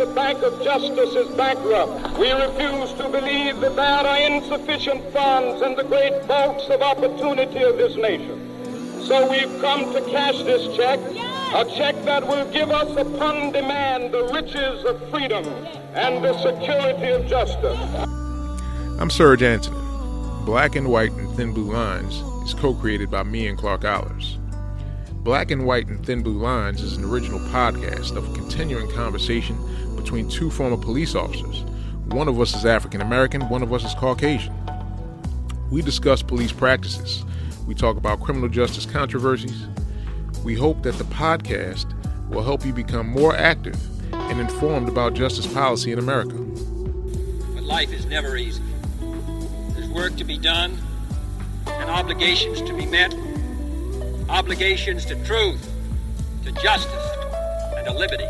the Bank of Justice is bankrupt. We refuse to believe that there are insufficient funds in the great vaults of opportunity of this nation. So we've come to cash this check, a check that will give us upon demand the riches of freedom and the security of justice. I'm Serge Antonin. Black and White and Thin Blue Lines is co created by me and Clark Allers. Black and White and Thin Blue Lines is an original podcast of a continuing conversation between two former police officers. One of us is African American, one of us is Caucasian. We discuss police practices. We talk about criminal justice controversies. We hope that the podcast will help you become more active and informed about justice policy in America. But life is never easy. There's work to be done and obligations to be met obligations to truth, to justice, and to liberty.